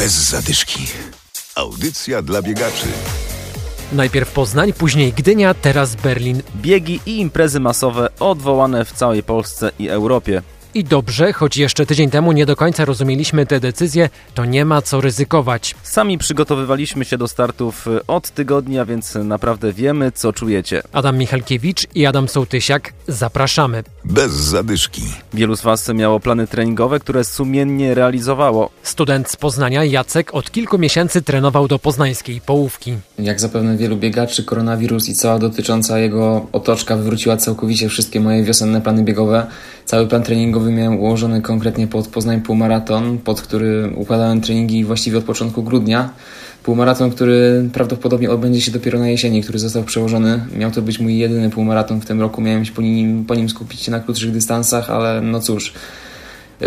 Bez zadyszki. Audycja dla biegaczy. Najpierw Poznań, później Gdynia, teraz Berlin. Biegi i imprezy masowe odwołane w całej Polsce i Europie. I dobrze, choć jeszcze tydzień temu nie do końca rozumieliśmy te decyzje, to nie ma co ryzykować. Sami przygotowywaliśmy się do startów od tygodnia, więc naprawdę wiemy, co czujecie. Adam Michalkiewicz i Adam Sołtysiak, zapraszamy. Bez zadyszki. Wielu z Was miało plany treningowe, które sumiennie realizowało. Student z Poznania Jacek od kilku miesięcy trenował do poznańskiej połówki. Jak zapewne wielu biegaczy, koronawirus i cała dotycząca jego otoczka wywróciła całkowicie wszystkie moje wiosenne plany biegowe. Cały plan treningowy miałem ułożony konkretnie pod Poznań Półmaraton, pod który układałem treningi właściwie od początku grudnia. Półmaraton, który prawdopodobnie odbędzie się dopiero na jesieni, który został przełożony. Miał to być mój jedyny półmaraton w tym roku. Miałem się po nim, po nim skupić się na krótszych dystansach, ale no cóż,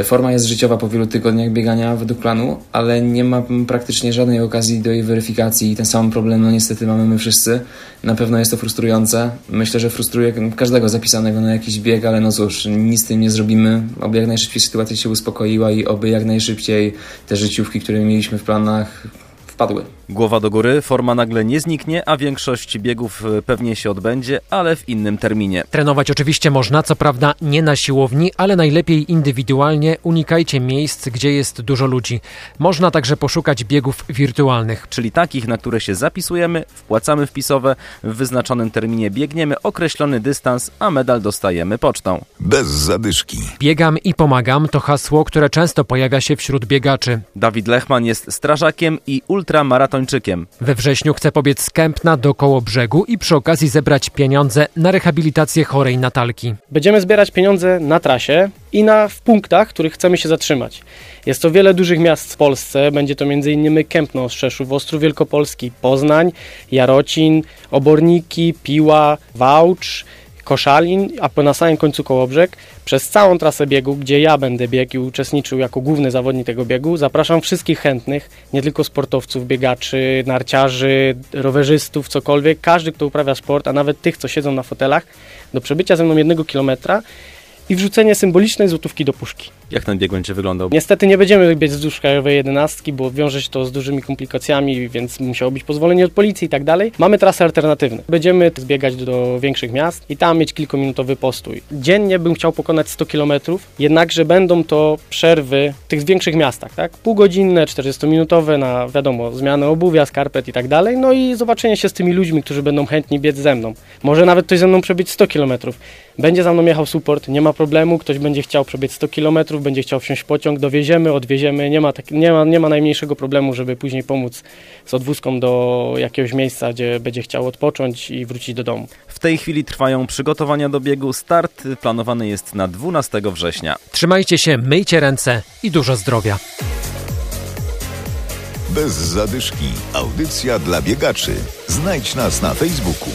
Forma jest życiowa po wielu tygodniach biegania według planu, ale nie ma praktycznie żadnej okazji do jej weryfikacji i ten sam problem no niestety mamy my wszyscy. Na pewno jest to frustrujące. Myślę, że frustruje każdego zapisanego na jakiś bieg, ale no cóż, nic z tym nie zrobimy. Oby jak najszybciej sytuacja się uspokoiła i oby jak najszybciej te życiówki, które mieliśmy w planach wpadły. Głowa do góry, forma nagle nie zniknie, a większość biegów e, pewnie się odbędzie, ale w innym terminie. Trenować oczywiście można, co prawda nie na siłowni, ale najlepiej indywidualnie. Unikajcie miejsc, gdzie jest dużo ludzi. Można także poszukać biegów wirtualnych. Czyli takich, na które się zapisujemy, wpłacamy wpisowe, w wyznaczonym terminie biegniemy określony dystans, a medal dostajemy pocztą. Bez zadyszki. Biegam i pomagam to hasło, które często pojawia się wśród biegaczy. Dawid Lechman jest strażakiem i ultramaratończykiem. We wrześniu chce pobiec z Kępna do koło brzegu i przy okazji zebrać pieniądze na rehabilitację chorej Natalki. Będziemy zbierać pieniądze na trasie i na w punktach, w których chcemy się zatrzymać. Jest to wiele dużych miast w Polsce. Będzie to m.in. Kępno, Oszczeszów, Ostrów Wielkopolski, Poznań, Jarocin, Oborniki, Piła, Wałcz, Koszalin, a na samym końcu Kołobrzeg. Przez całą trasę biegu, gdzie ja będę biegł i uczestniczył jako główny zawodnik tego biegu, zapraszam wszystkich chętnych, nie tylko sportowców, biegaczy, narciarzy, rowerzystów, cokolwiek, każdy, kto uprawia sport, a nawet tych, co siedzą na fotelach, do przebycia ze mną jednego kilometra i wrzucenie symbolicznej złotówki do puszki. Jak ten bieg będzie wyglądał? Niestety nie będziemy biec wzdłuż krajowej jedenastki, bo wiąże się to z dużymi komplikacjami, więc musiało być pozwolenie od policji i tak dalej. Mamy trasy alternatywne. Będziemy zbiegać do większych miast i tam mieć kilkuminutowy postój. Dziennie bym chciał pokonać 100 km, jednakże będą to przerwy w tych większych miastach, tak? Półgodzinne, 40-minutowe na, wiadomo, zmianę obuwia, skarpet i tak dalej, no i zobaczenie się z tymi ludźmi, którzy będą chętni biec ze mną. Może nawet ktoś ze mną przebiec 100 km. Będzie za mną jechał support, nie ma problemu, ktoś będzie chciał przebiec 100 km, będzie chciał wsiąść w pociąg, dowieziemy, odwieziemy, nie ma, tak, nie, ma, nie ma najmniejszego problemu, żeby później pomóc z odwózką do jakiegoś miejsca, gdzie będzie chciał odpocząć i wrócić do domu. W tej chwili trwają przygotowania do biegu. Start planowany jest na 12 września. Trzymajcie się, myjcie ręce i dużo zdrowia. Bez zadyszki. Audycja dla biegaczy. Znajdź nas na Facebooku.